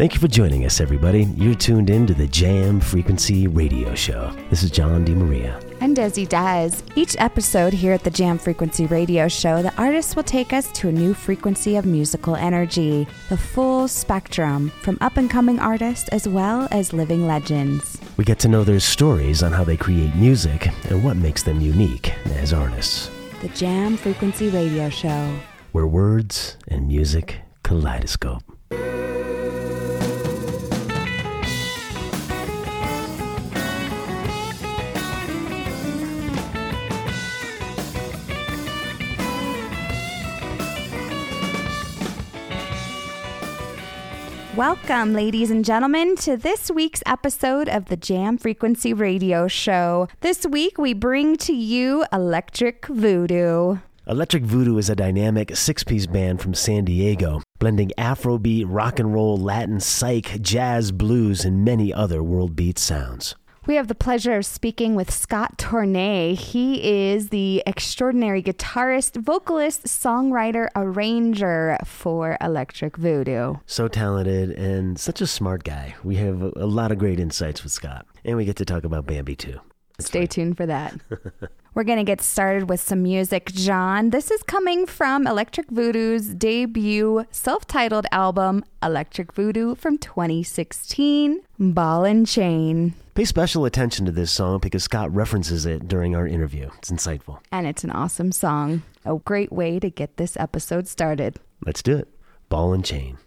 Thank you for joining us, everybody. You're tuned in to the Jam Frequency Radio Show. This is John DiMaria. And as he does, each episode here at the Jam Frequency Radio Show, the artist will take us to a new frequency of musical energy, the full spectrum, from up and coming artists as well as living legends. We get to know their stories on how they create music and what makes them unique as artists. The Jam Frequency Radio Show, where words and music kaleidoscope. Welcome, ladies and gentlemen, to this week's episode of the Jam Frequency Radio Show. This week, we bring to you Elektric Voodoo. Elektric Voodoo is a dynamic six piece band from San Diego, blending Afrobeat, rock and roll, Latin, psych, jazz, blues, and many other world beat sounds. We have the pleasure of speaking with Scott Tournet. He is the extraordinary guitarist, vocalist, songwriter, arranger for Elektric Voodoo. So talented and such a smart guy. We have a, lot of great insights with Scott. And we get to talk about Bambi too. Stay tuned for that. We're going to get started with some music, John. This is coming from Elektric Voodoo's debut self titled album, Elektric Voodoo from 2016, Ball and Chain. Pay special attention to this song because Scott references it during our interview. It's insightful. And it's an awesome song. A great way to get this episode started. Let's do it. Ball and Chain.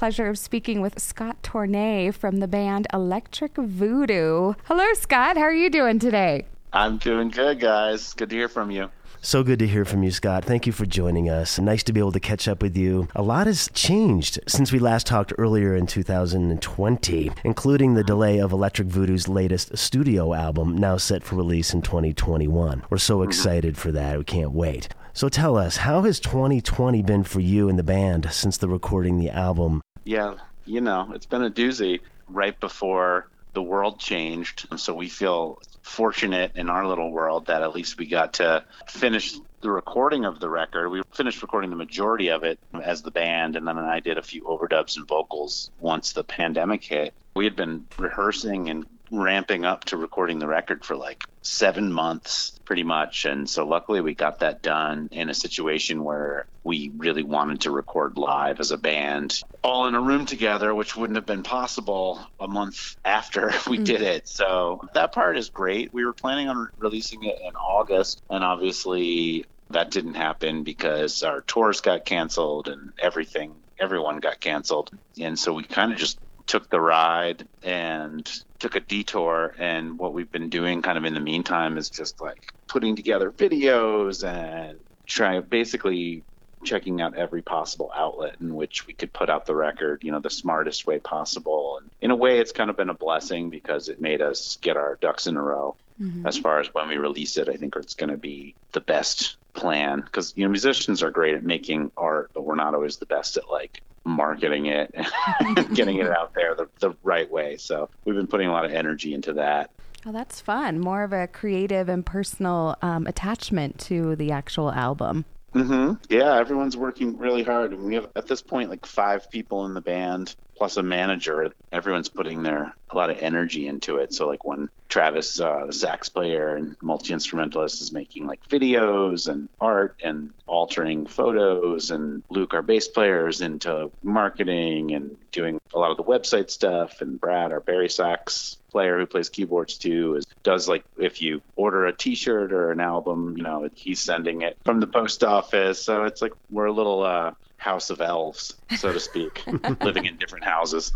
Pleasure of speaking with Scott Tournet from the band Elektric Voodoo. Hello, Scott. How are you doing today? I'm doing good, guys. Good to hear from you. So good to hear from you, Scott. Thank you for joining us. Nice to be able to catch up with you. A lot has changed since we last talked earlier in 2020, including the delay of Elektric Voodoo's latest studio album, now set for release in 2021. We're so mm-hmm. excited for that. We can't wait. So tell us, how has 2020 been for you and the band since the recording the album? Yeah, you know, it's been a doozy right before the world changed. So we feel fortunate in our little world that at least we got to finish the recording of the record. We finished recording the majority of it as the band, and then I did a few overdubs and vocals once the pandemic hit. We had been rehearsing and ramping up to recording the record for like seven months pretty much. And so luckily we got that done in a situation where we really wanted to record live as a band all in a room together which wouldn't have been possible a month after we mm-hmm. did it. So that part is great. We were planning on releasing it in august and obviously that didn't happen because our tours got canceled and everything everyone got canceled. And so we kind of just took the ride and took a detour and what we've been doing kind of in the meantime is just like putting together videos and trying basically checking out every possible outlet in which we could put out the record, you know, the smartest way possible. And in a way, it's kind of been a blessing because it made us get our ducks in a row mm-hmm. as far as when we release it. I think it's going to be the best plan because, you know, musicians are great at making art, but we're not always the best at like marketing it and getting it out there the, the right way. So we've been putting a lot of energy into that. Oh, that's fun. More of a creative and personal um, attachment to the actual album. Mm-hmm. Yeah, everyone's working really hard. And we have, at this point, like five people in the band plus a manager. Everyone's putting their a lot of energy into it. So, like when Travis, uh, the sax player and multi instrumentalist, is making like videos and art and altering photos, and Luke, our bass player, is into marketing and doing a lot of the website stuff, and Brad, our bari sax player who plays keyboards too is does like if you order a t-shirt or an album you know he's sending it from the post office. So it's like we're a little uh house of elves so to speak living in different houses.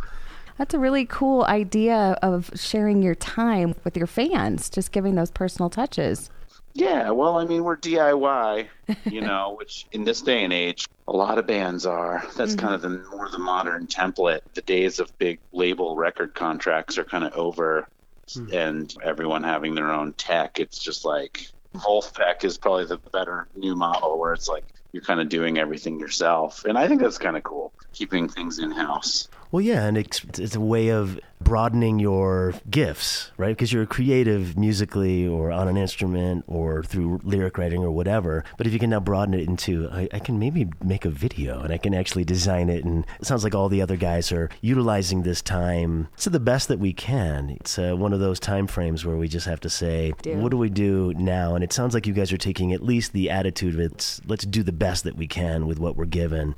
That's a really cool idea of sharing your time with your fans just giving those personal touches yeah, well, I mean, we're DIY, you know, which in this day and age, a lot of bands are. That's mm-hmm. kind of the more the modern template. The days of big label record contracts are kind of over, mm-hmm. and everyone having their own tech. It's just like Vulfpeck is probably the better new model where it's like you're kind of doing everything yourself, and I think that's kind of cool, keeping things in house. Well, yeah, and it's, it's a way of broadening your gifts, right? Because you're creative musically or on an instrument or through lyric writing or whatever. But if you can now broaden it into, I, I, can maybe make a video and I can actually design it. And it sounds like all the other guys are utilizing this time to the best that we can. It's uh, one of those time frames where we just have to say, Dude. what do we do now? And it sounds like you guys are taking at least the attitude of it's let's do the best that we can with what we're given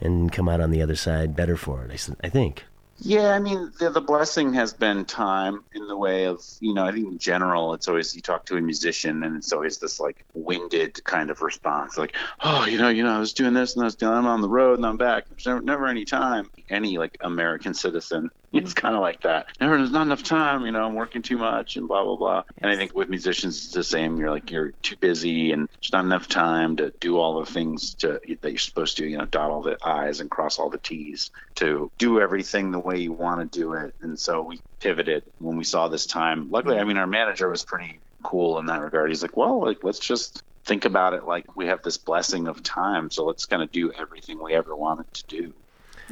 and come out on the other side better for it. I, I think. Yeah, I mean, the, the blessing has been time in the way of, you know, I think in general, it's always you talk to a musician and it's always this like winded kind of response, like, oh, you know, you know, I was doing this and I was doing, I'm on the road and I'm back. There's never, never any time. Any like American citizen, it's kind of like that. There's not enough time, you know, I'm working too much and blah, blah, blah. And I think with musicians, it's the same. You're like, you're too busy and there's not enough time to do all the things to, that you're supposed to, you know, dot all the I's and cross all the T's to do everything the way you want to do it. And so we pivoted when we saw this time. Luckily, I mean, our manager was pretty cool in that regard. He's like, well, like, let's just think about it like we have this blessing of time. So let's kind of do everything we ever wanted to do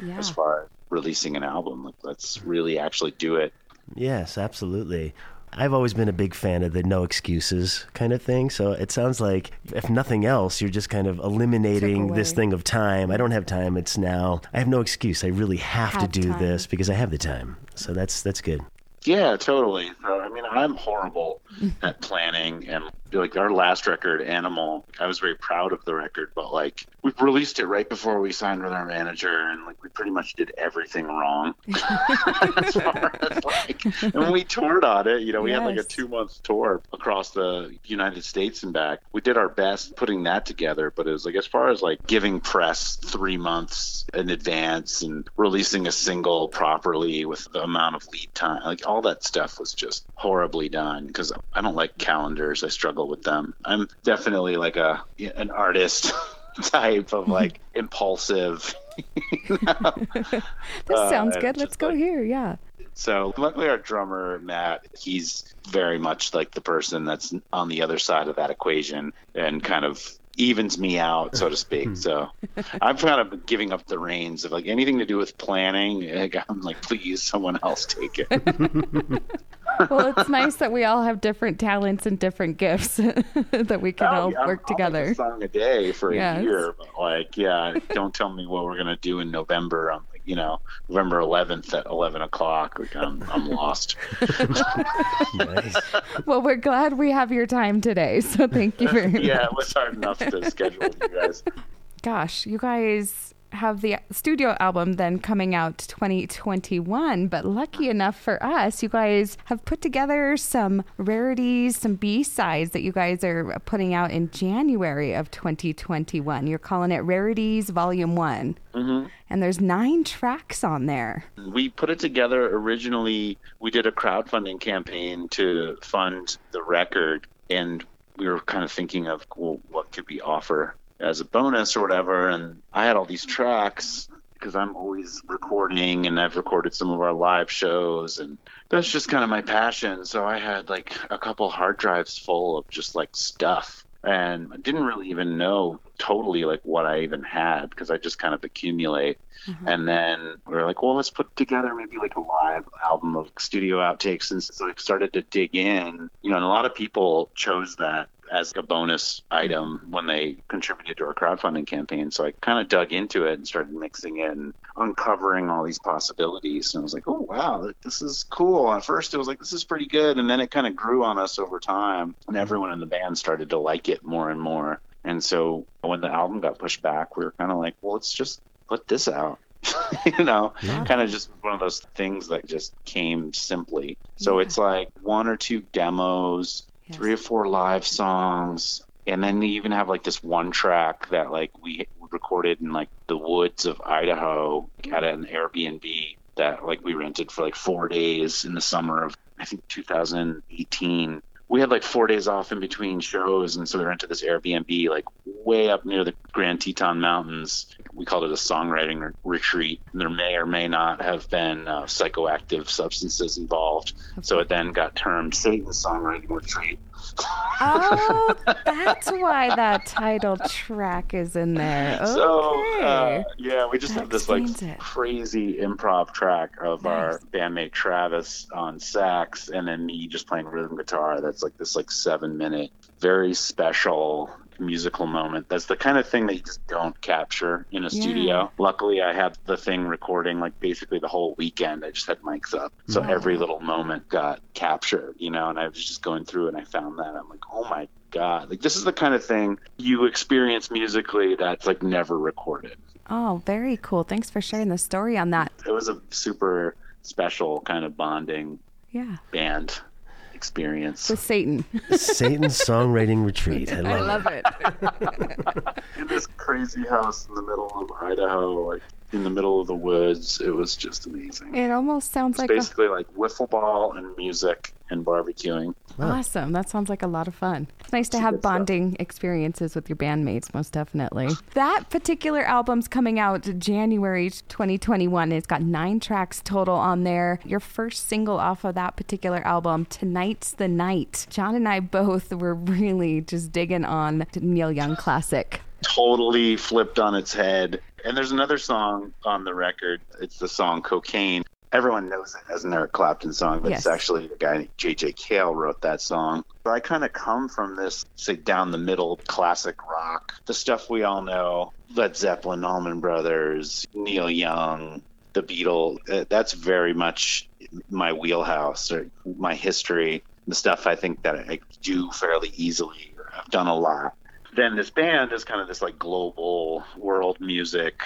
yeah. as far as releasing an album. Like, let's really actually do it. Yes, absolutely. I've always been a big fan of the no excuses kind of thing. So it sounds like, if nothing else, you're just kind of eliminating this thing of time. I don't have time. It's now. I have no excuse. I really have, have to do time. this because I have the time. So that's that's good. Yeah, totally. So, I mean, mean, I'm horrible at planning, and like our last record, Animal, I was very proud of the record, but like we released it right before we signed with our manager, and like we pretty much did everything wrong. as far as like, and we toured on it. You know, we had like a two month tour across the United States and back. We did our best putting that together, but it was like as far as like giving press three months in advance and releasing a single properly with the amount of lead time, like all that stuff was just horribly done because I don't like calendars. I struggle with them. I'm definitely like a an artist type of like impulsive. you know? This Uh, sounds and good. Let's go like, here. Yeah. so luckily, our drummer Matt, he's very much like the person that's on the other side of that equation and kind of evens me out, so to speak. Hmm. so I'm kind of giving up the reins of like anything to do with planning. like, I'm like, please, someone else take it. Well, it's nice that we all have different talents and different gifts that we can Oh, all yeah, work I'll make together. a song a day for Yes. a year, but like, yeah, don't tell me what we're gonna do in November. I'm like, you know, November 11th at 11 o'clock. Like, I'm, I'm lost. Nice. Well, we're glad we have your time today. So thank you very yeah, much. it was hard enough to schedule with you guys. Gosh, you guys have the studio album then coming out 2021, but lucky enough for us, you guys have put together some rarities, some B-sides that you guys are putting out in January of 2021. You're calling it Rarities Volume 1. Mm-hmm. And there's 9 tracks on there. we put it together originally we did a crowdfunding campaign to fund the record and we were kind of thinking of well what could we offer as a bonus or whatever and i had all these tracks because i'm always recording and i've recorded some of our live shows and that's just kind of my passion so i had like a couple hard drives full of just like stuff and I didn't really even know totally like what I even had because I just kind of accumulate. Mm-hmm. And then we were like, well, let's put together maybe like a live album of studio outtakes. And so I started to dig in, you know, and a lot of people chose that as a bonus item when they contributed to our crowdfunding campaign. So I kind of dug into it and started mixing it and uncovering all these possibilities. And I was like, oh, wow, this is cool. At first, it was like, this is pretty good. And then it kind of grew on us over time. And everyone in the band started to like it more and more. And so when the album got pushed back, we were kind of like, well, let's just put this out. you know, kind of just one of those things that just came simply. So Yeah. it's like one or two demos, Yes. three or four live songs, and then they even have like this one track that like we recorded in like the woods of Idaho at an Airbnb that like we rented for like four days in the summer of I think 2018. We had like four days off in between shows, and so we rented this Airbnb like way up near the Grand Teton Mountains. We called it a songwriting re- retreat. And there may or may not have been uh, psychoactive substances involved, so it then got termed Satan's Songwriting Retreat. Oh, that's why that title track is in there. Okay. So uh, yeah, we just That have this like it. crazy improv track of our bandmate Travis on sax, and then me just playing rhythm guitar. That's like this like seven minute, very special musical moment. That's the kind of thing that you just don't capture in a Yeah. studio. Luckily, I had the thing recording like basically the whole weekend. I just had mics up, so Wow. every little moment got captured. You know, and I was just going through and I found that I'm like, oh my god, like this is the kind of thing you experience musically that's like never recorded. oh, very cool. Thanks for sharing the story on that. It was a super special kind of bonding Yeah. band experience. With Satan. Satan's songwriting retreat. I love, it. it. in this crazy house in the middle of Idaho, like in the middle of the woods. It was just amazing. It almost sounds It's like a, basically like wiffle ball and music and barbecuing. awesome. That sounds like a lot of fun. It's nice to have good stuff. bonding experiences with your bandmates, most definitely. That particular album's coming out January 2021. It's got nine tracks total on there. Your first single off of that particular album, Tonight's the Night. John and I both were really just digging on Neil Young classic. Totally flipped on its head. And there's another song on the record. It's the song Cocaine. Everyone knows it as an Eric Clapton song, but Yes. it's actually a guy named J.J. Cale wrote that song. But I kind of come from this, say, down the middle classic rock, the stuff we all know Led Zeppelin, Allman Brothers, Neil Young, the Beatles. Uh, that's very much my wheelhouse or my history, the stuff I think that I do fairly easily or I've done a lot. Then this band is kind of this like global world music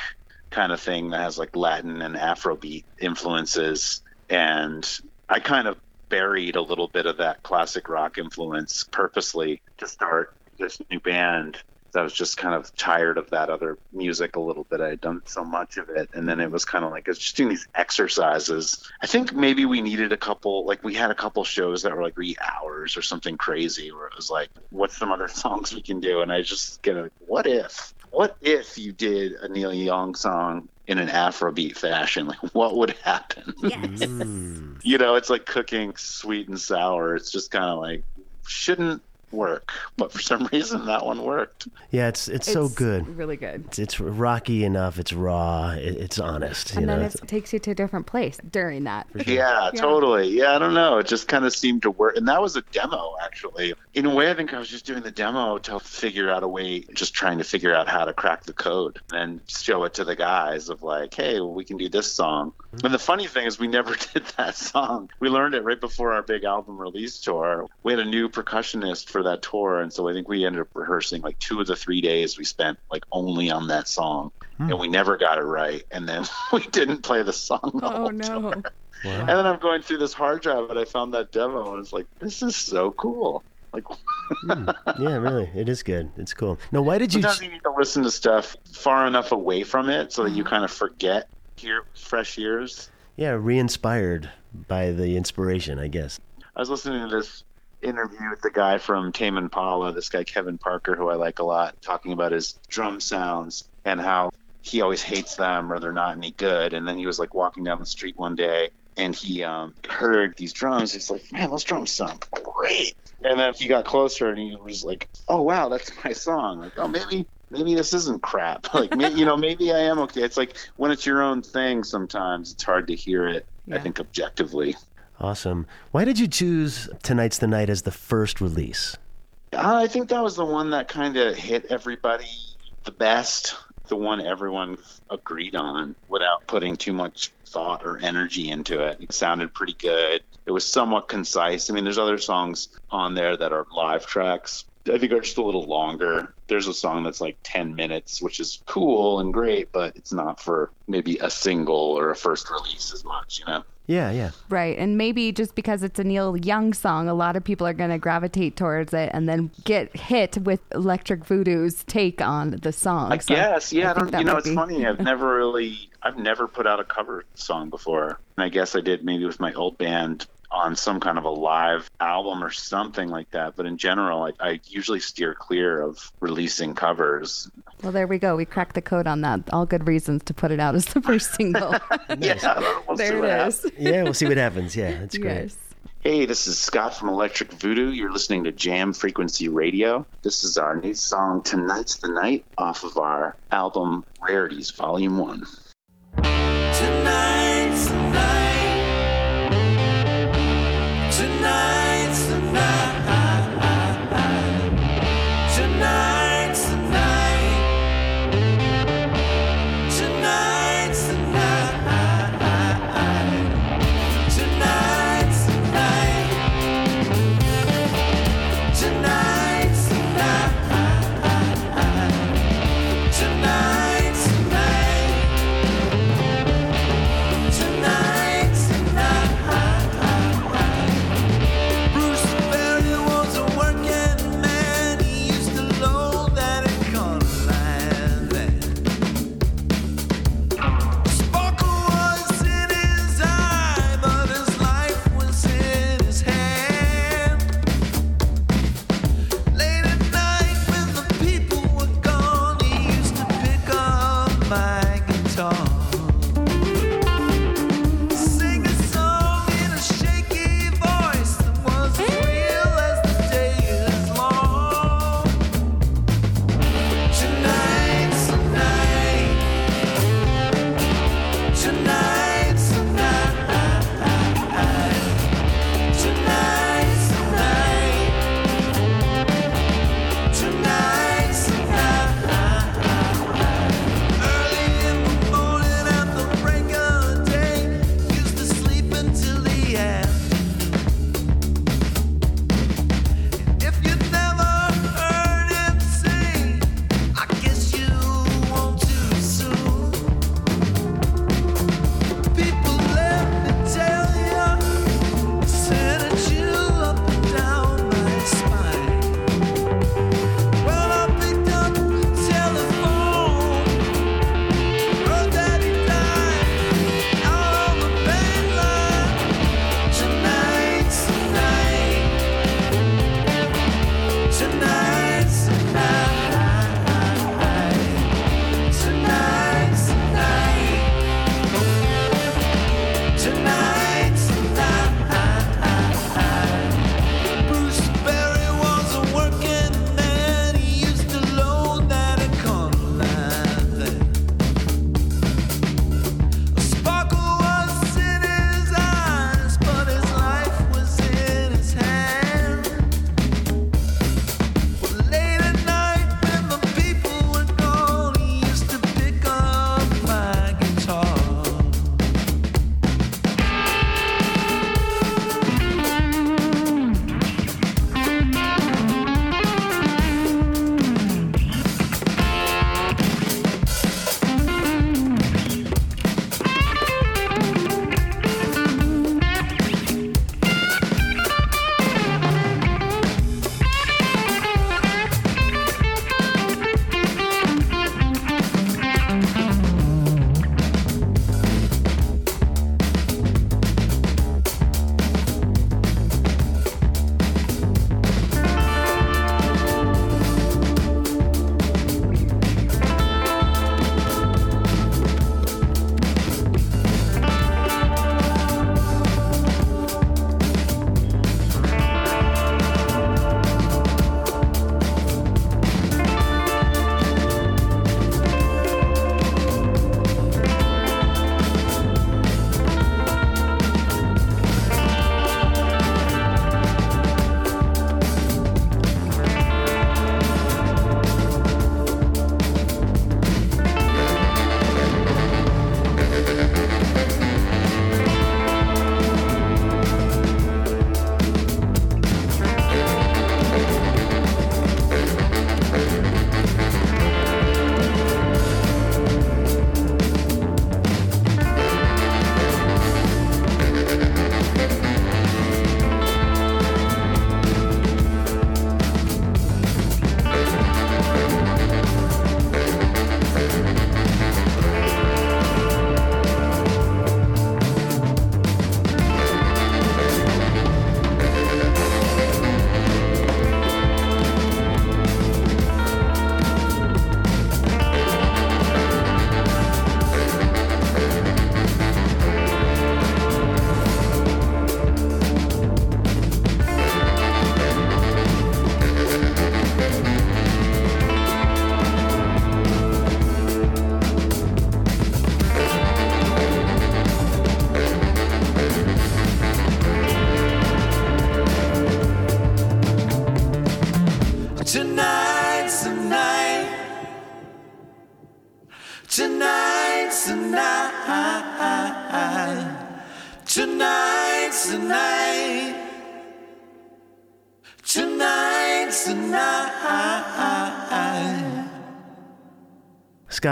kind of thing that has like Latin and Afrobeat influences. And I kind of buried a little bit of that classic rock influence purposely to start this new band I was just kind of tired of that other music a little bit. I had done so much of it. And then it was kind of like, it's just doing these exercises. I think maybe we needed a couple, like we had a couple shows that were like three hours or something crazy where it was like, what's some other songs we can do? And I just get a, what if? What if you did a Neil Young song in an Afrobeat fashion? Like, what would happen? Yes. Mm. you know, it's like cooking sweet and sour. It's just kind of like, shouldn't work, but for some reason that one worked. Yeah, it's it's, so good. Really good. It's, it's rocky enough. It's raw. It, it's honest. And you then know? it takes you to a different place during that. Yeah, totally. Yeah, I don't know. It just kind of seemed to work. And that was a demo, actually. In a way, I think I was just doing the demo to figure out a way, just trying to figure out how to crack the code and show it to the guys of like, hey, well, we can do this song. Mm-hmm. And the funny thing is, we never did that song. We learned it right before our big album release tour. We had a new percussionist for that tour. And so I think we ended up rehearsing like two of the three days we spent like only on that song. Hmm. And we never got it right. And then we didn't play the song. The Oh whole no. tour. And then I'm going through this hard drive and I found that demo and it's like, this is so cool. Like, hmm. yeah, really, it is good. It's cool. No, why did you? sometimes you need to listen to stuff far enough away from it so that you hmm. kind of forget hear fresh ears. Yeah, re-inspired by the inspiration, I guess. I was listening to this interview with the guy from Tame Impala, this guy Kevin Parker, who I like a lot, talking about his drum sounds and how he always hates them or they're not any good. And then he was like walking down the street one day and he um, heard these drums. He's like, man, those drums sound great. And then he got closer and he was like, oh wow, that's my song. Like, oh maybe maybe this isn't crap. Like, may, you know, maybe I am okay. It's like when it's your own thing. Sometimes it's hard to hear it. I think objectively. Awesome. Why did you choose Tonight's the Night as the first release? Uh, I think that was the one that kind of hit everybody the best, the one everyone agreed on without putting too much thought or energy into it. It sounded pretty good. It was somewhat concise. I mean, there's other songs on there that are live tracks. I think are just a little longer. There's a song that's like 10 minutes, which is cool and great, but it's not for maybe a single or a first release as much, you know? Yeah, yeah. Right. And maybe just because it's a Neil Young song, a lot of people are going to gravitate towards it and then get hit with Elektric Voodoo's take on the song. I So guess, yeah. I, think don't. You know, it's be- funny. I've never really, I've never put out a cover song before, and I guess I did maybe with my old band on some kind of a live album or something like that. But in general, I, I usually steer clear of releasing covers. Well, there we go. We cracked the code on that. All good reasons to put it out as the first single. Yeah, we'll see there what it happens. Yeah, we'll see what happens. Yeah, that's great. Yes. Hey, this is Scott from Elektric Voodoo. You're listening to Jam Frequency Radio. This is our new song, Tonight's the Night, off of our album Rarities Volume 1. Tonight's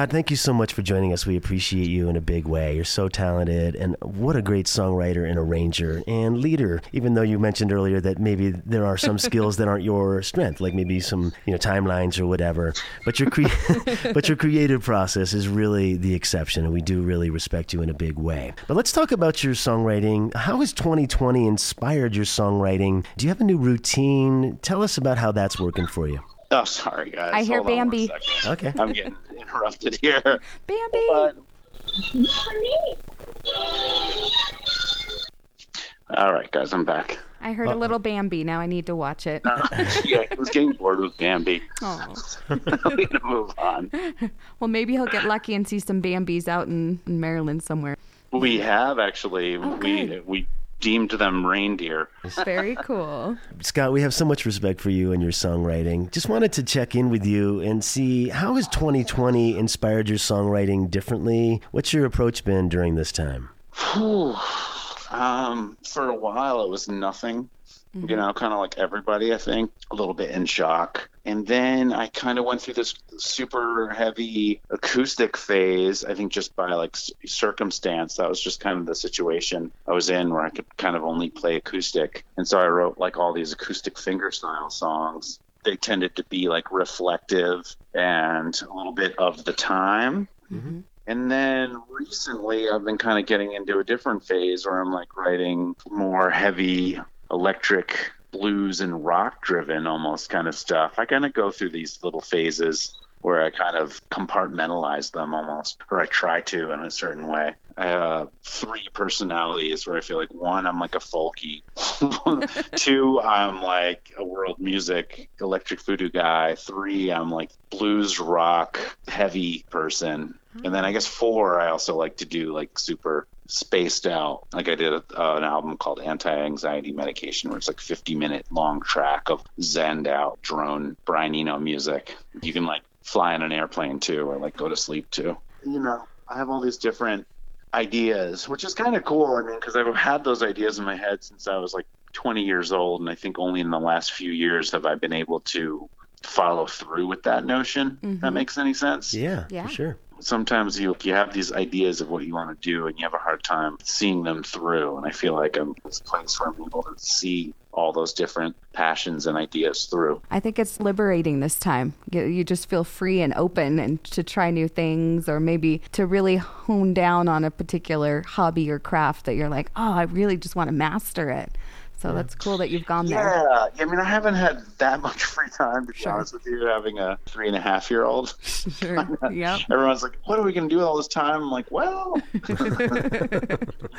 Thank you so much for joining us. We appreciate you in a big way. You're so talented, and what a great songwriter and arranger and leader. Even though you mentioned earlier that maybe there are some skills that aren't your strength, like maybe some you know timelines or whatever. But your cre- but your creative process is really the exception, and we do really respect you in a big way. But let's talk about your songwriting. How has 2020 inspired your songwriting? Do you have a new routine? Tell us about how that's working for you. Oh, sorry, guys. I hear Hold Bambi. Okay. I'm getting interrupted here. Bambi. But- All right, guys, I'm back. I heard a little Bambi. Now I need to watch it. Uh, yeah, I was getting bored with Bambi. Oh. we need to move on. Well, maybe he'll get lucky and see some Bambis out in, in Maryland somewhere. We have actually. Oh, we good. we deemed them reindeer. Very cool. Scott, we have so much respect for you and your songwriting. Just wanted to check in with you and see how has 2020 inspired your songwriting differently? What's your approach been during this time? Um, for a while, it was nothing. You mm-hmm. know, kind of like everybody, I think, a little bit in shock. And then I kind of went through this super heavy acoustic phase, I think just by like circumstance. That was just kind of the situation I was in where I could kind of only play acoustic. And so I wrote like all these acoustic fingerstyle songs. They tended to be like reflective and a little bit of the time. Mm-hmm. And then recently, I've been kind of getting into a different phase where I'm like writing more heavy electric blues and rock driven almost kind of stuff. I kind of go through these little phases where I kind of compartmentalize them almost, or I try to in a certain way. I have three personalities where I feel like one, I'm like a folky. Two, I'm like a world music electric voodoo guy. Three, I'm like blues rock heavy person. And then I guess four, I also like to do like super spaced out. Like I did a, uh, an album called Anti Anxiety Medication, where it's like 50 minute long track of zenned out drone Brian Eno music. You can like fly in an airplane too, or like go to sleep too. You know, I have all these different ideas, which is kind of cool. I mean, because I've had those ideas in my head since I was like 20 years old, and I think only in the last few years have I been able to follow through with that notion. If That makes any sense Yeah, Yeah. for sure. Sometimes you you have these ideas of what you want to do and you have a hard time seeing them through and i feel like i'm this place where i'm able to see all those different passions and ideas through I think it's liberating this time. You, just feel free and open and to try new things or maybe to really hone down on a particular hobby or craft that you're like, oh, I really just want to master it. So that's cool that you've gone there. yeah i mean i haven't had that much free time to be Sure. honest with you having a three and a half year old Sure. yep. everyone's like what are we going to do with all this time i'm like well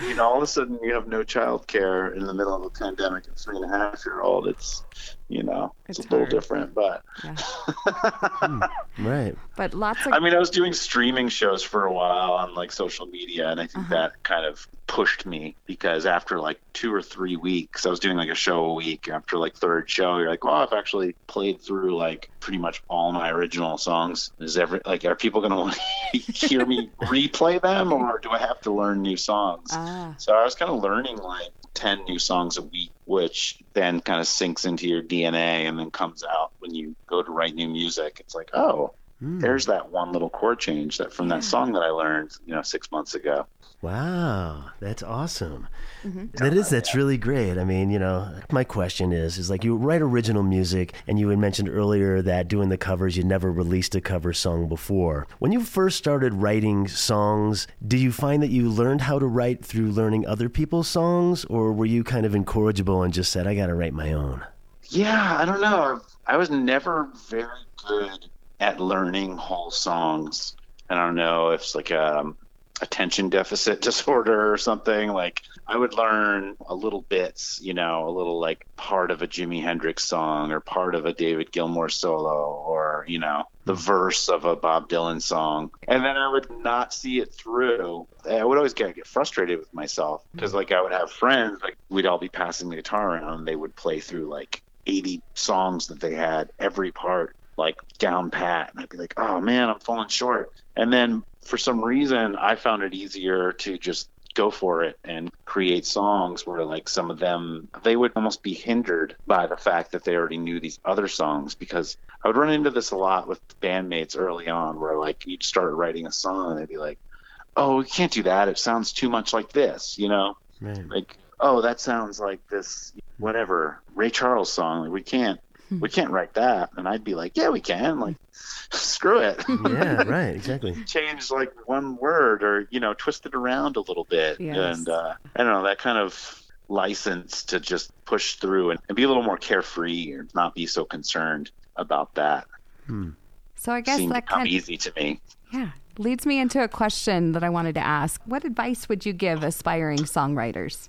you know all of a sudden you have no child care in the middle of a pandemic and three and a half year old it's you know it's, It's a little different but Yeah. Right. But lots of I mean, I was doing streaming shows for a while on like social media, and I think Uh-huh. that kind of pushed me because after like two or three weeks, I was doing like a show a week. After like third show, you're like, well, I've actually played through like pretty much all my original songs. Is every like, are people going to want to hear me replay them, or do I have to learn new songs? ah, So I was kind of learning like 10 new songs a week, which then kind of sinks into your DNA and then comes out when you go to write new music. It's like, oh, there's that one little chord change that from that song that I learned, you know, six months ago. Wow, that's awesome. Mm-hmm. That is that's really great. I mean, you know, my question is is like you write original music and you had mentioned earlier that doing the covers you never released a cover song before. When you first started writing songs, do you find that you learned how to write through learning other people's songs or were you kind of incorrigible and just said I got to write my own? Yeah, I don't know. I was never very good at learning whole songs. And I don't know if it's like um attention deficit disorder or something. Like I would learn a little bits, you know, a little like part of a Jimi Hendrix song or part of a David Gilmour solo or, you know, the verse of a Bob Dylan song. And then I would not see it through. I would always get, get frustrated with myself because like I would have friends, like we'd all be passing the guitar around and they would play through like 80 songs that they had every part like down pat and I'd be like, "Oh man, I'm falling short." And then for some reason, I found it easier to just go for it and create songs where like some of them they would almost be hindered by the fact that they already knew these other songs because I would run into this a lot with bandmates early on where like you'd start writing a song and they'd be like, "Oh, we can't do that. It sounds too much like this," you know? Right. Like, "Oh, that sounds like this whatever Ray Charles song. Like, we can't we can't write that." And I'd be like, "Yeah, we can." Like, screw it. Yeah, right, exactly. change like one word or you know twist it around a little bit Yes. and uh, i don't know that kind of license to just push through and, and be a little more carefree or not be so concerned about that So I guess seemed that to come easy to me yeah leads me into a question that I wanted to ask. What advice would you give aspiring songwriters?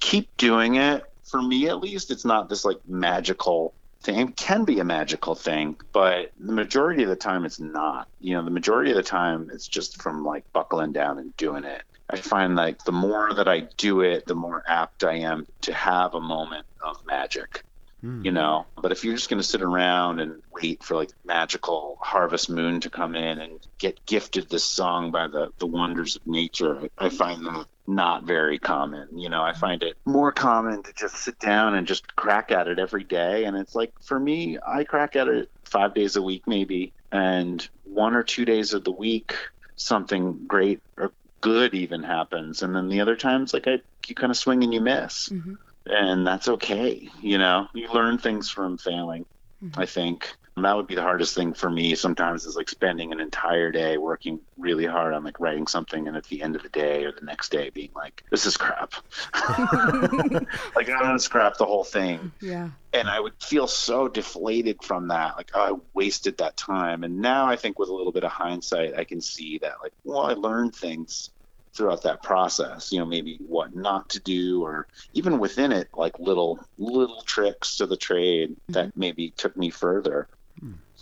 keep doing it for me at least it's not this like magical thing it can be a magical thing but the majority of the time it's not. You know the majority of the time it's just from like buckling down and doing it. I find like the more that i do it the more apt i am to have a moment of magic hmm. you know? But if you're just going to sit around and wait for like magical harvest moon to come in and get gifted this song by the the wonders of nature i, find them not very common. You know i find it more common to just sit down and just crack at it every day. And it's like for me i crack at it five days a week maybe and one or two days of the week something great or good even happens. And then the other times like i you kind of swing and you miss. Mm-hmm. And that's okay. You know, you learn things from failing. Mm-hmm. I think. and that would be the hardest thing for me. Sometimes is like spending an entire day working really hard on like writing something, and at the end of the day or the next day being like, "This is crap." like ah, I'm gonna scrap the whole thing Yeah. and I would feel so deflated from that. Like, oh, I wasted that time. And now I think with a little bit of hindsight, I can see that, like, well, I learned things throughout that process. You know, maybe what not to do, or even within it, like little little tricks to the trade that mm-hmm. maybe took me further.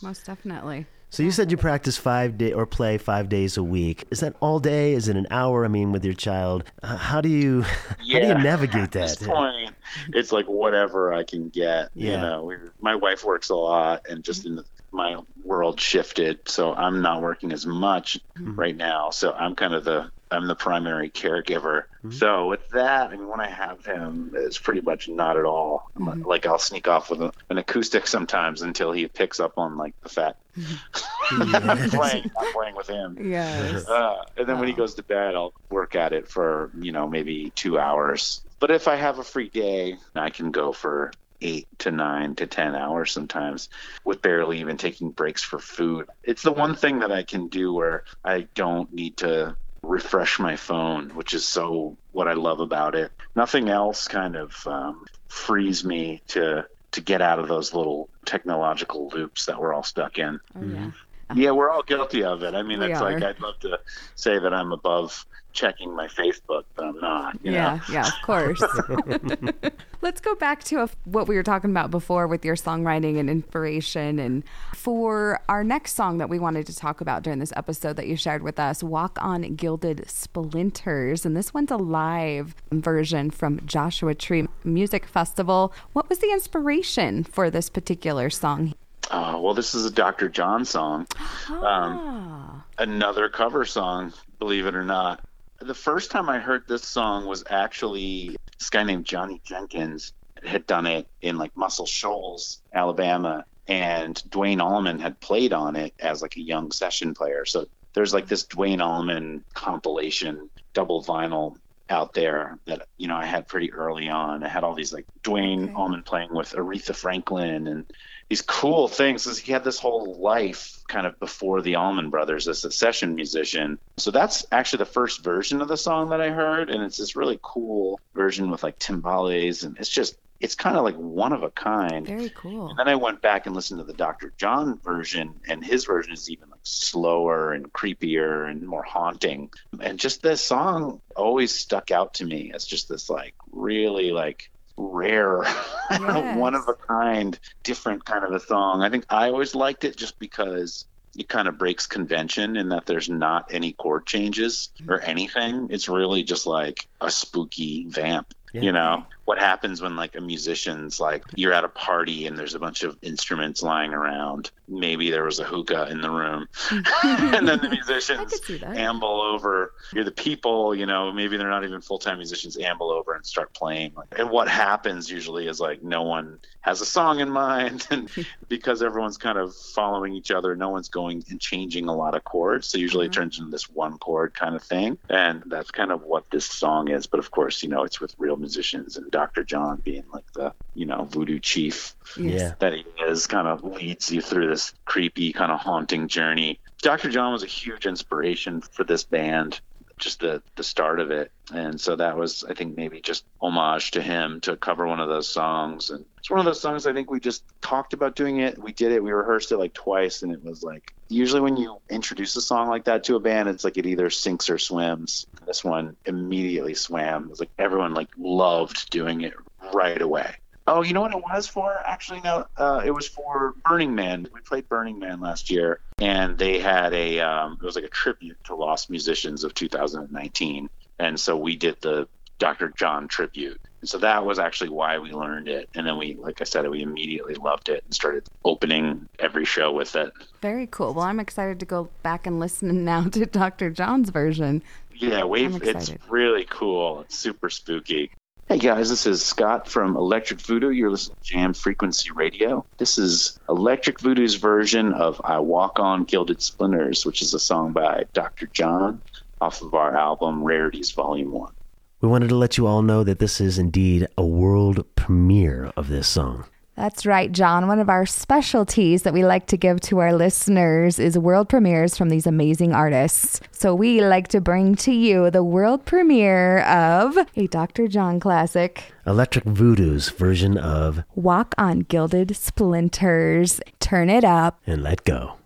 Most definitely. So you said you practice five day or play five days a week. Is that all day? Is it an hour? I mean, with your child, uh, how do you yeah. how do you navigate that? At this that? point, it's like whatever I can get. Yeah. You know, we, my wife works a lot, and just in the, my world shifted, so I'm not working as much right now. So I'm kind of the I'm the primary caregiver. Mm-hmm. So with that, I mean, when I have him, it's pretty much not at all. I'm mm-hmm. Like I'll sneak off with a, an acoustic sometimes until he picks up on like the fact mm-hmm. I'm playing. I'm playing with him. Yes. Uh, and then when he goes to bed, I'll work at it for, you know, maybe two hours. But if I have a free day, I can go for eight to nine to 10 hours sometimes with barely even taking breaks for food. It's the one thing that I can do where I don't need to refresh my phone, which is so what I love about it. Nothing else kind of um, frees me to to get out of those little technological loops that we're all stuck in. Oh, yeah. Yeah, we're all guilty of it. I mean, We it's are. like I'd love to say that I'm above checking my Facebook, but I'm not. You Yeah, know? yeah, of course. Let's go back to a, what we were talking about before with your songwriting and inspiration. And for our next song that we wanted to talk about during this episode that you shared with us, Walk on Gilded Splinters. And this one's a live version from Joshua Tree Music Festival. What was the inspiration for this particular song? Oh, well, this is a Dr. John song, um, Ah, another cover song, believe it or not. The first time I heard this song was actually this guy named Johnny Jenkins had done it in like Muscle Shoals, Alabama, and Duane Allman had played on it as like a young session player. So there's like this Duane Allman compilation double vinyl out there that you know I had pretty early on. I had all these like Duane Okay. Allman playing with Aretha Franklin and these cool things is He had this whole life kind of before the Allman Brothers as a session musician. So that's actually the first version of the song that I heard, and it's this really cool version with like timbales, and it's just it's kind of like one of a kind. very cool. And then I went back and listened to the Dr. John version, and his version is even like slower and creepier and more haunting. And just this song always stuck out to me as just this like really like rare, Yes. one of a kind, different kind of a song. I think I always liked it just because it kind of breaks convention in that there's not any chord changes or mm. anything. It's really just like a spooky vamp, Yeah. you know, what happens when like a musician's like you're at a party and there's a bunch of instruments lying around. Maybe there was a hookah in the room, and then the musicians could see that. amble over. You're the people, you know. Maybe they're not even full time musicians. Amble over and start playing. And what happens usually is like no one has a song in mind, and because everyone's kind of following each other, no one's going and changing a lot of chords. So usually it mm-hmm. turns into this one chord kind of thing, and that's kind of what this song is. But of course, you know, it's with real musicians and Dr. John being like the you know voodoo chief Yeah. that he is kind of leads you through this creepy kind of haunting journey. Dr. John was a huge inspiration for this band, just the the start of it. And so that was I think maybe just homage to him to cover one of those songs and it's one of those songs I think we just talked about doing it. We did it. We rehearsed it like twice and it was like usually when you introduce a song like that to a band it's like it either sinks or swims. This one immediately swam. It was like everyone like loved doing it right away. Oh, you know what it was for? Actually, no. Uh, it was for Burning Man. We played Burning Man last year, and they had a. Um, it was like a tribute to lost musicians of 2019, and so we did the Dr. John tribute. And so that was actually why we learned it, and then we, like I said, we immediately loved it and started opening every show with it. Very cool. Well, I'm excited to go back and listen now to Dr. John's version. Yeah, wave. It's really cool. It's super spooky. Hey guys, this is Scott from Elektric Voodoo. You're listening to Jam Frequency Radio. This is Elektric Voodoo's version of I Walk on Gilded Splinters, which is a song by Dr. John off of our album Rarities Volume 1. We wanted to let you all know that this is indeed a world premiere of this song. That's right, John. One of our specialties that we like to give to our listeners is world premieres from these amazing artists. So we like to bring to you the world premiere of a Dr. John classic, Elektric Voodoo's version of Walk on Gilded Splinters. Turn it up. And Let Go.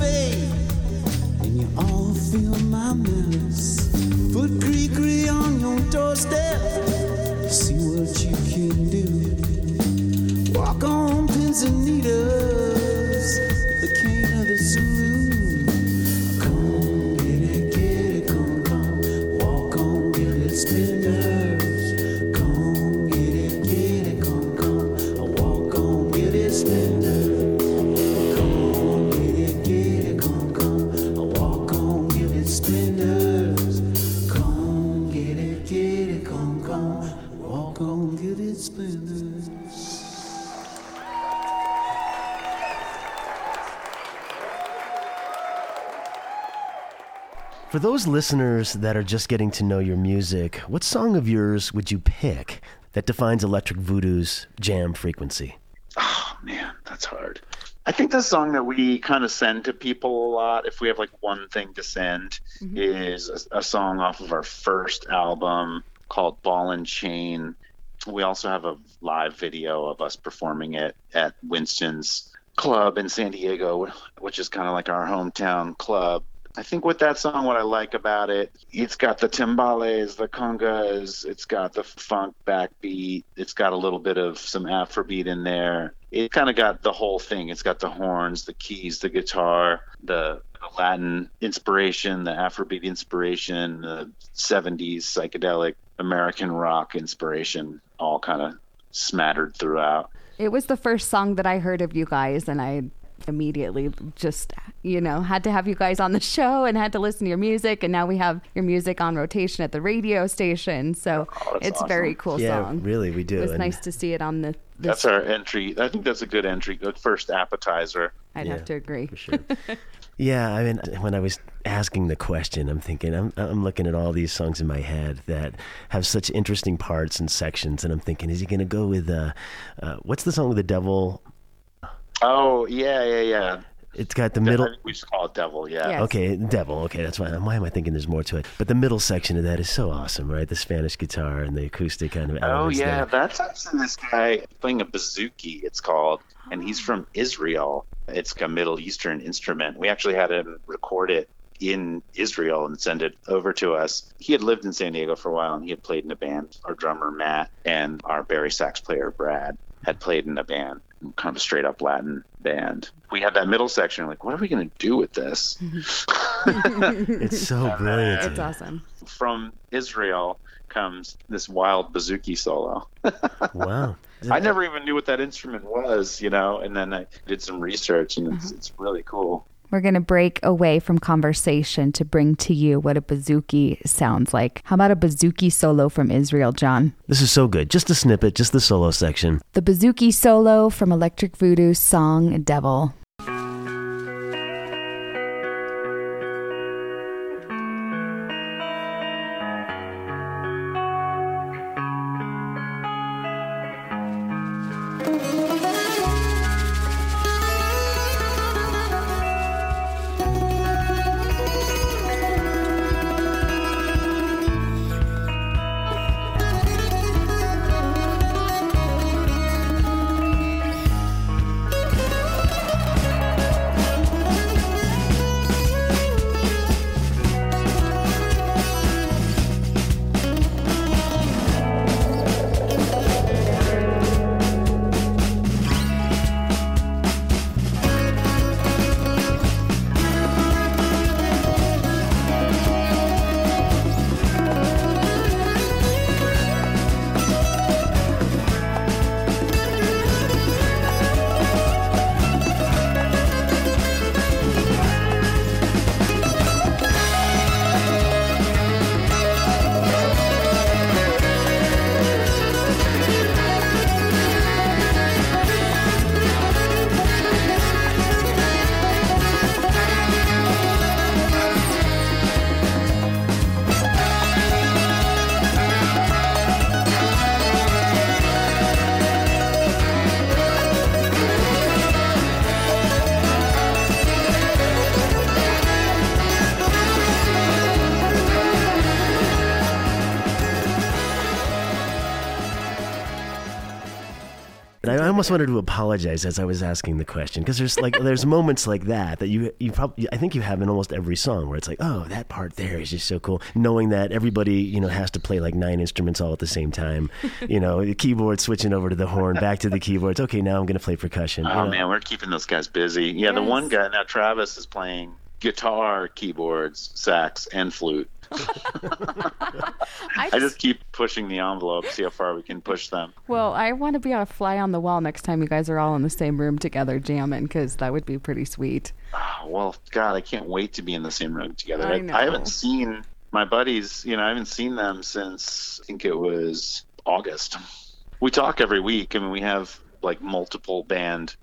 Begins those listeners that are just getting to know your music, what song of yours would you pick that defines Elektric Voodoo's jam frequency? Oh man, that's hard. I think the song that we kind of send to people a lot, if we have like one thing to send, mm-hmm. is a, a song off of our first album called Ball and Chain. We also have a live video of us performing it at Winston's Club in San Diego, which is kind of like our hometown club. I think with that song, what I like about it, it's got the timbales, the congas, it's got the funk backbeat, it's got a little bit of some Afrobeat in there. It kind of got the whole thing. It's got the horns, the keys, the guitar, the, Latin inspiration, the Afrobeat inspiration, the 70s psychedelic American rock inspiration, all kind of smattered throughout. It was the first song that I heard of you guys, and I immediately just, you know, had to have you guys on the show and had to listen to your music. And now we have your music on rotation at the radio station. So Oh, it's a very cool yeah, song. really, we do. It was And nice to see it on the. This, That's our entry. I think that's a good entry, good first appetizer. I'd Yeah, have to agree. for sure. yeah, I mean, when I was asking the question, I'm thinking, I'm, I'm looking at all these songs in my head that have such interesting parts and sections, and I'm thinking, is he going to go with, uh, uh, what's the song with the devil? Oh yeah, yeah, yeah. It's got the middle. we just call it devil. Yeah. Yeah. Okay, devil. Okay, that's why. Why am I thinking there's more to it? But the middle section of that is so awesome, right? The Spanish guitar and the acoustic kind of. Oh yeah, there. that's actually this guy playing a bouzouki. It's called, and he's from Israel. It's a Middle Eastern instrument. We actually had him record it in Israel and send it over to us. He had lived in San Diego for a while, and he had played in a band. Our drummer Matt and our bari sax player Brad had played in a band, kind of a straight up Latin band. We had that middle section. Like, what are we going to do with this? It's so brilliant. It's awesome. From Israel comes this wild bouzouki solo. Wow. I never even knew what that instrument was, you know, and then I did some research and it's, mm-hmm. it's really cool. We're going to break away from conversation to bring to you what a bouzouki sounds like. How about a bouzouki solo from Israel, John? This is so good. Just a snippet, just the solo section. The bouzouki solo from Elektric Voodoo's song Devil. Almost wanted to apologize as I was asking the question because there's like there's moments like that that you you probably I think you have in almost every song where it's like oh that part there is just so cool knowing that everybody you know has to play like nine instruments all at the same time you know the keyboard switching over to the horn back to the keyboards okay now I'm gonna play percussion Oh you know? man, we're keeping those guys busy. Yeah, the one guy now, Travis, is playing guitar, keyboards, sax, and flute. I I just keep pushing the envelope, see how far we can push them. well, I want to be on a fly on the wall next time you guys are all in the same room together jamming because that would be pretty sweet. Oh, well, God, I can't wait to be in the same room together. I I, know. I haven't seen my buddies. You know, I haven't seen them since I think it was August. We talk every week. I mean, we have like multiple band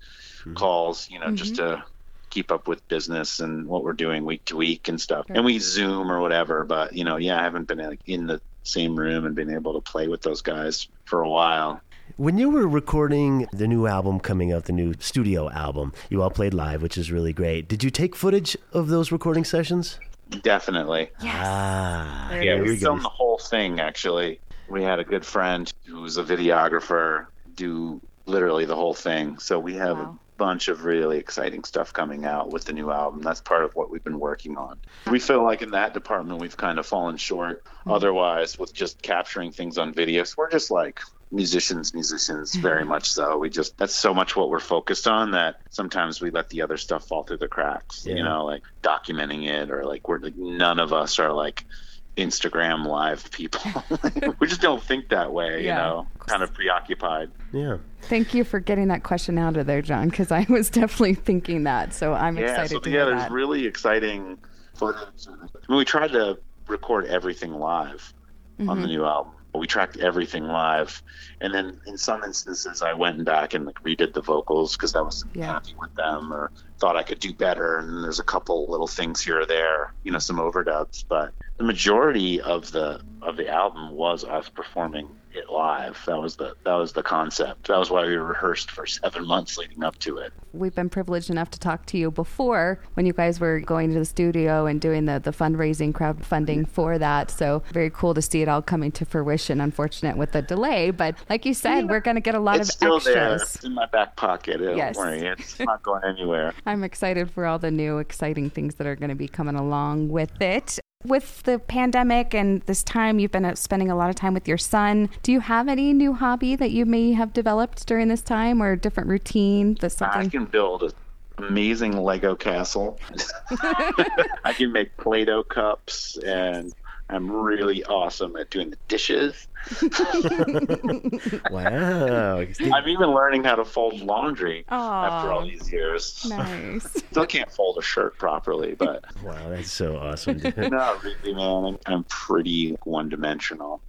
hmm. calls. You know, just mm-hmm. to keep up with business and what we're doing week to week and stuff. And we Zoom or whatever. But you know, yeah, I haven't been like in the same room and been able to play with those guys for a while. When you were recording the new album coming out, the new studio album, you all played live, which is really great. Did you take footage of those recording sessions? Definitely. Ah, Yeah, we here go. filmed the whole thing actually. We had a good friend who was a videographer do literally the whole thing. So we have Wow. Bunch of really exciting stuff coming out with the new album. That's part of what we've been working on. We feel like in that department we've kind of fallen short hmm. otherwise with just capturing things on video. So we're just like musicians, musicians, hmm. very much so. We just that's so much what we're focused on that sometimes we let the other stuff fall through the cracks. Yeah. You know, like documenting it or like we're like none of us are like Instagram live people. we just don't think that way, you Yeah. know, kind of preoccupied. Yeah. Thank you for getting that question out of there, John, because I was definitely thinking that. So I'm Yeah, excited so to yeah, hear there's that. really exciting footage. I mean, we tried to record everything live on Mm-hmm. the new album. We tracked everything live, and then in some instances, I went back and like redid the vocals because I wasn't Yeah. happy with them or thought I could do better. And there's a couple little things here or there, you know, some overdubs, but the majority of the of the album was us performing it live. That was the that was the concept. That was why we rehearsed for seven months leading up to it. We've been privileged enough to talk to you before when you guys were going to the studio and doing the, the fundraising crowdfunding for that. So very cool to see it all coming to fruition. Unfortunate with the delay, but like you said, we're going to get a lot it's of still there. It's in my back pocket. Don't Yes. worry. It's not going anywhere. I'm excited for all the new exciting things that are going to be coming along with it. With the pandemic and this time you've been uh, spending a lot of time with your son, do you have any new hobby that you may have developed during this time or a different routine? That's I can build an amazing Lego castle. I can make Play-Doh cups, and I'm really awesome at doing the dishes. Wow. I'm even learning how to fold laundry after all these years. Nice. Still can't fold a shirt properly, but wow, that's so awesome. dude. not really, man. I'm, I'm pretty one-dimensional.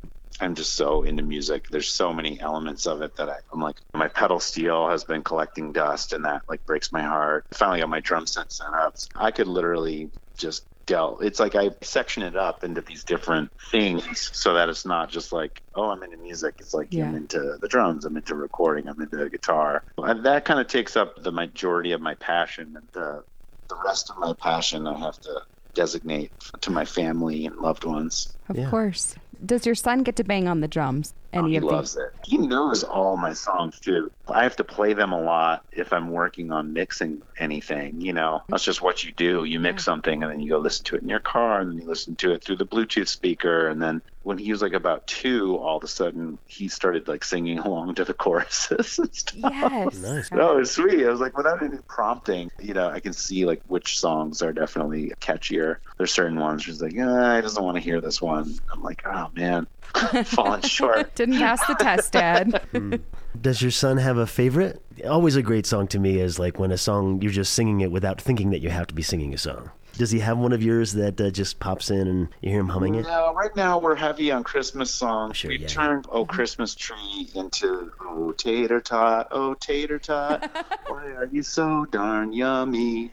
I'm just so into music. There's so many elements of it that I, I'm like, my pedal steel has been collecting dust, and that like breaks my heart. I finally got my drum set set up. I could literally just delve. It's like I section it up into these different things so that it's not just like, oh, I'm into music. It's like Yeah. I'm into the drums, I'm into recording, I'm into the guitar. And that kind of takes up the majority of my passion. And the the rest of my passion, I have to designate to my family and loved ones. Of Yeah. course. Does your son get to bang on the drums? Oh, he of loves it. He knows all my songs too. I have to play them a lot if I'm working on mixing anything. You know, that's just what you do. You mix something and then you go listen to it in your car, and then you listen to it through the Bluetooth speaker. And then when he was like about two, all of a sudden he started like singing along to the choruses and stuff. Yes. Nice. No, it's sweet. I was like, without any prompting, you know, I can see like which songs are definitely catchier. There's certain ones where he's like, yeah, I doesn't want to hear this one. I'm like, oh man, falling short. Didn't pass the test, Dad. Does your son have a favorite? Always a great song to me is like when a song you're just singing it without thinking that you have to be singing a song. Does he have one of yours that uh, just pops in and you hear him humming it? No, right now we're heavy on Christmas songs. Sure, We've yeah. turned "Oh Christmas Tree" into "Oh Tater Tot, Oh Tater Tot, why are you so darn yummy?"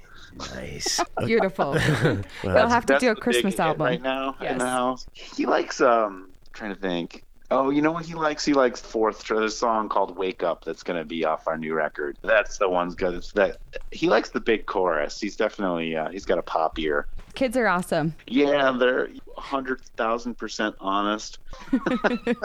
Nice. Beautiful. Well, You'll have to do a Christmas album. right now Yes. in the house. He likes um, trying to think. Oh, you know what he likes? He likes fourth. There's a song called "Wake Up" that's going to be off our new record. That's the one's good. It's that he likes the big chorus. He's definitely uh, he's got a pop ear. Kids are awesome. Yeah, they're hundred thousand percent honest.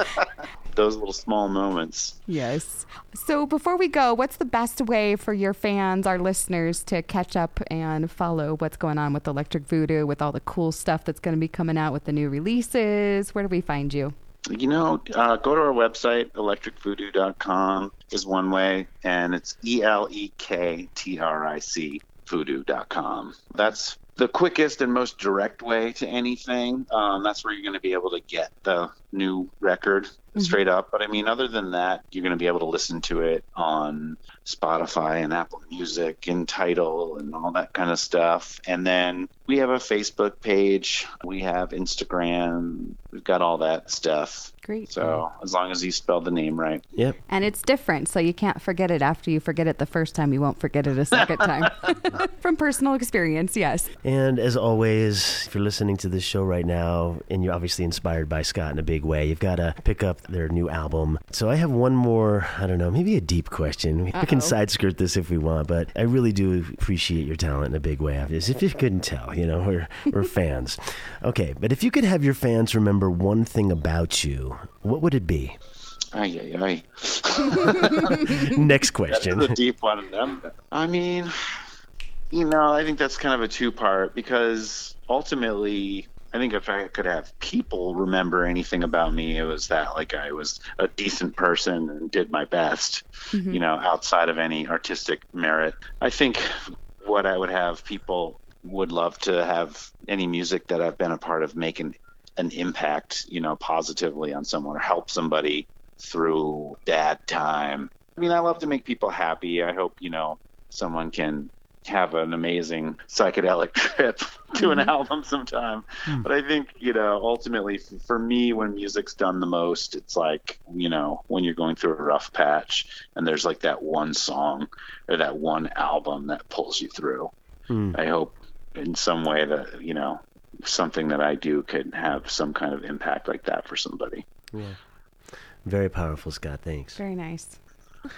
those little small moments. Yes. So before we go, what's the best way for your fans, our listeners, to catch up and follow what's going on with Elektric Voodoo, with all the cool stuff that's going to be coming out with the new releases? Where do we find you? You know, uh, go to our website, elektricvoodoo.com is one way, and it's E L E K T R I C voodoo.com. That's the quickest and most direct way to anything. Um, that's where you're going to be able to get the new record Mm-hmm. straight up. But I mean, other than that, you're going to be able to listen to it on Spotify and Apple Music and Tidal and all that kind of stuff. And then we have a Facebook page, we have Instagram, we've got all that stuff. Great. So as long as you spell the name right. Yep. And it's different, so you can't forget it after you forget it the first time. You won't forget it a second time. From personal experience, yes. And as always, if you're listening to this show right now and you're obviously inspired by Scott in a big way, you've got to pick up their new album. So I have one more, I don't know, maybe a deep question. We can Uh-oh. side skirt this if we want, but I really do appreciate your talent in a big way. As if you couldn't tell, you know, we're, we're fans. Okay, but if you could have your fans remember one thing about you, what would it be? Ay, ay, Next ay. That's question. a deep one. Um, I mean, you know, I think that's kind of a two part because ultimately, I think if I could have people remember anything about me, it was that like I was a decent person and did my best, you know, outside of any artistic merit. I think what I would have people would love to have any music that I've been a part of make an, an impact, you know, positively on someone or help somebody through bad time. I mean, I love to make people happy. I hope, you know, someone can have an amazing psychedelic trip to an mm-hmm. album sometime. Hmm. But I think, you know, ultimately for me, when music's done the most, it's like, you know, when you're going through a rough patch and there's like that one song or that one album that pulls you through. Hmm. I hope in some way that, you know, something that I do could have some kind of impact like that for somebody. Yeah. Very powerful, Scott. Thanks. Very nice.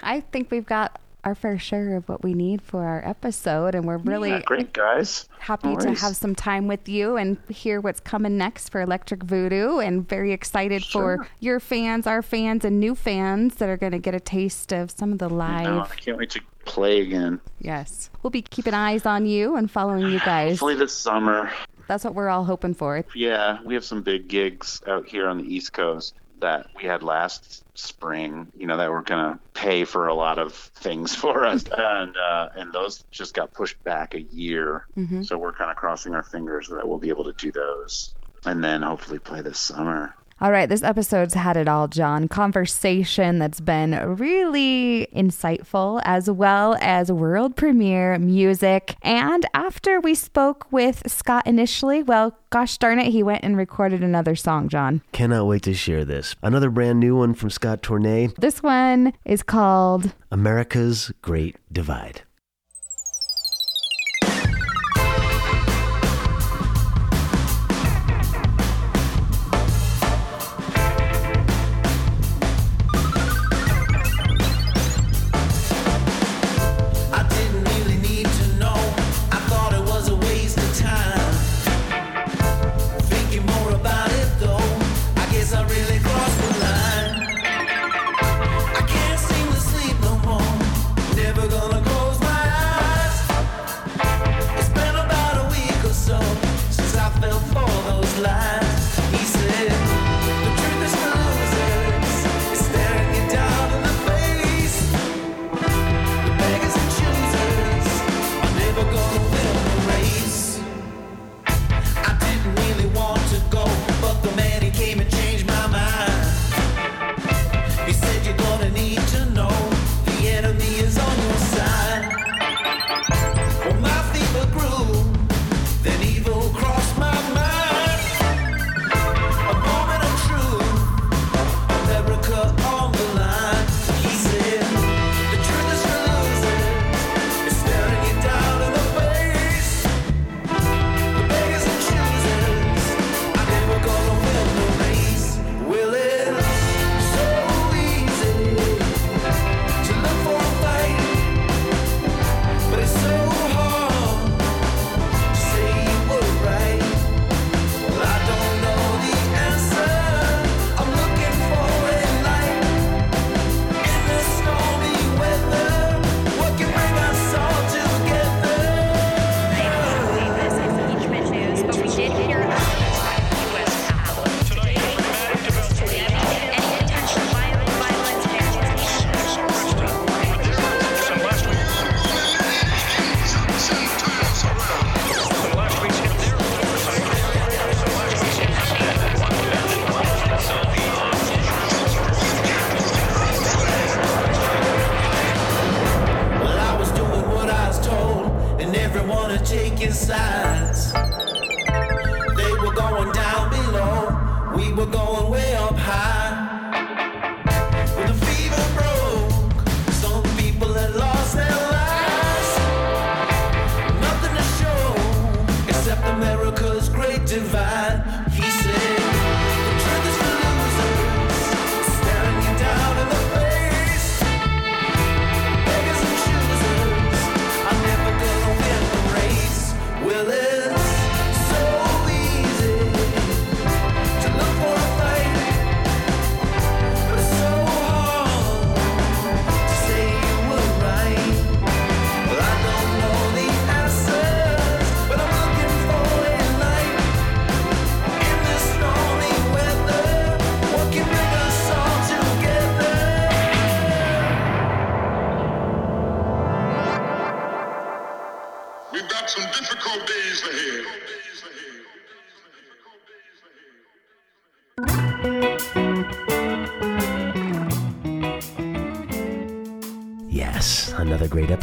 I think we've got our fair share of what we need for our episode, and we're really Yeah, great, guys. happy No to have some time with you and hear what's coming next for Elektric Voodoo. And very excited for your fans, our fans, and new fans that are going to get a taste of some of the live. No, I can't wait to play again. Yes, we'll be keeping eyes on you and following you guys. Hopefully this summer. That's what we're all hoping for. Yeah, we have some big gigs out here on the East Coast that we had last spring. You know that were gonna pay for a lot of things for us, and uh, and those just got pushed back a year. So we're kind of crossing our fingers that we'll be able to do those, and then hopefully play this summer. All right, this episode's had it all, John. Conversation that's been really insightful, as well as world premiere music. And after we spoke with Scott initially, well, gosh darn it, he went and recorded another song, John. Cannot wait to share this. Another brand new one from Scott Tournet This one is called America's Great Divide.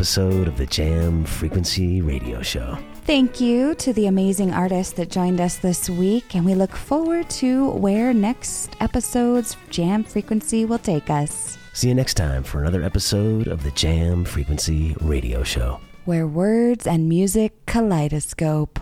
Episode of the Jam Frequency Radio Show. Thank you to the amazing artists that joined us this week, and we look forward to where next episode's Jam Frequency will take us. See you next time for another episode of the Jam Frequency Radio Show. Where words and music kaleidoscope.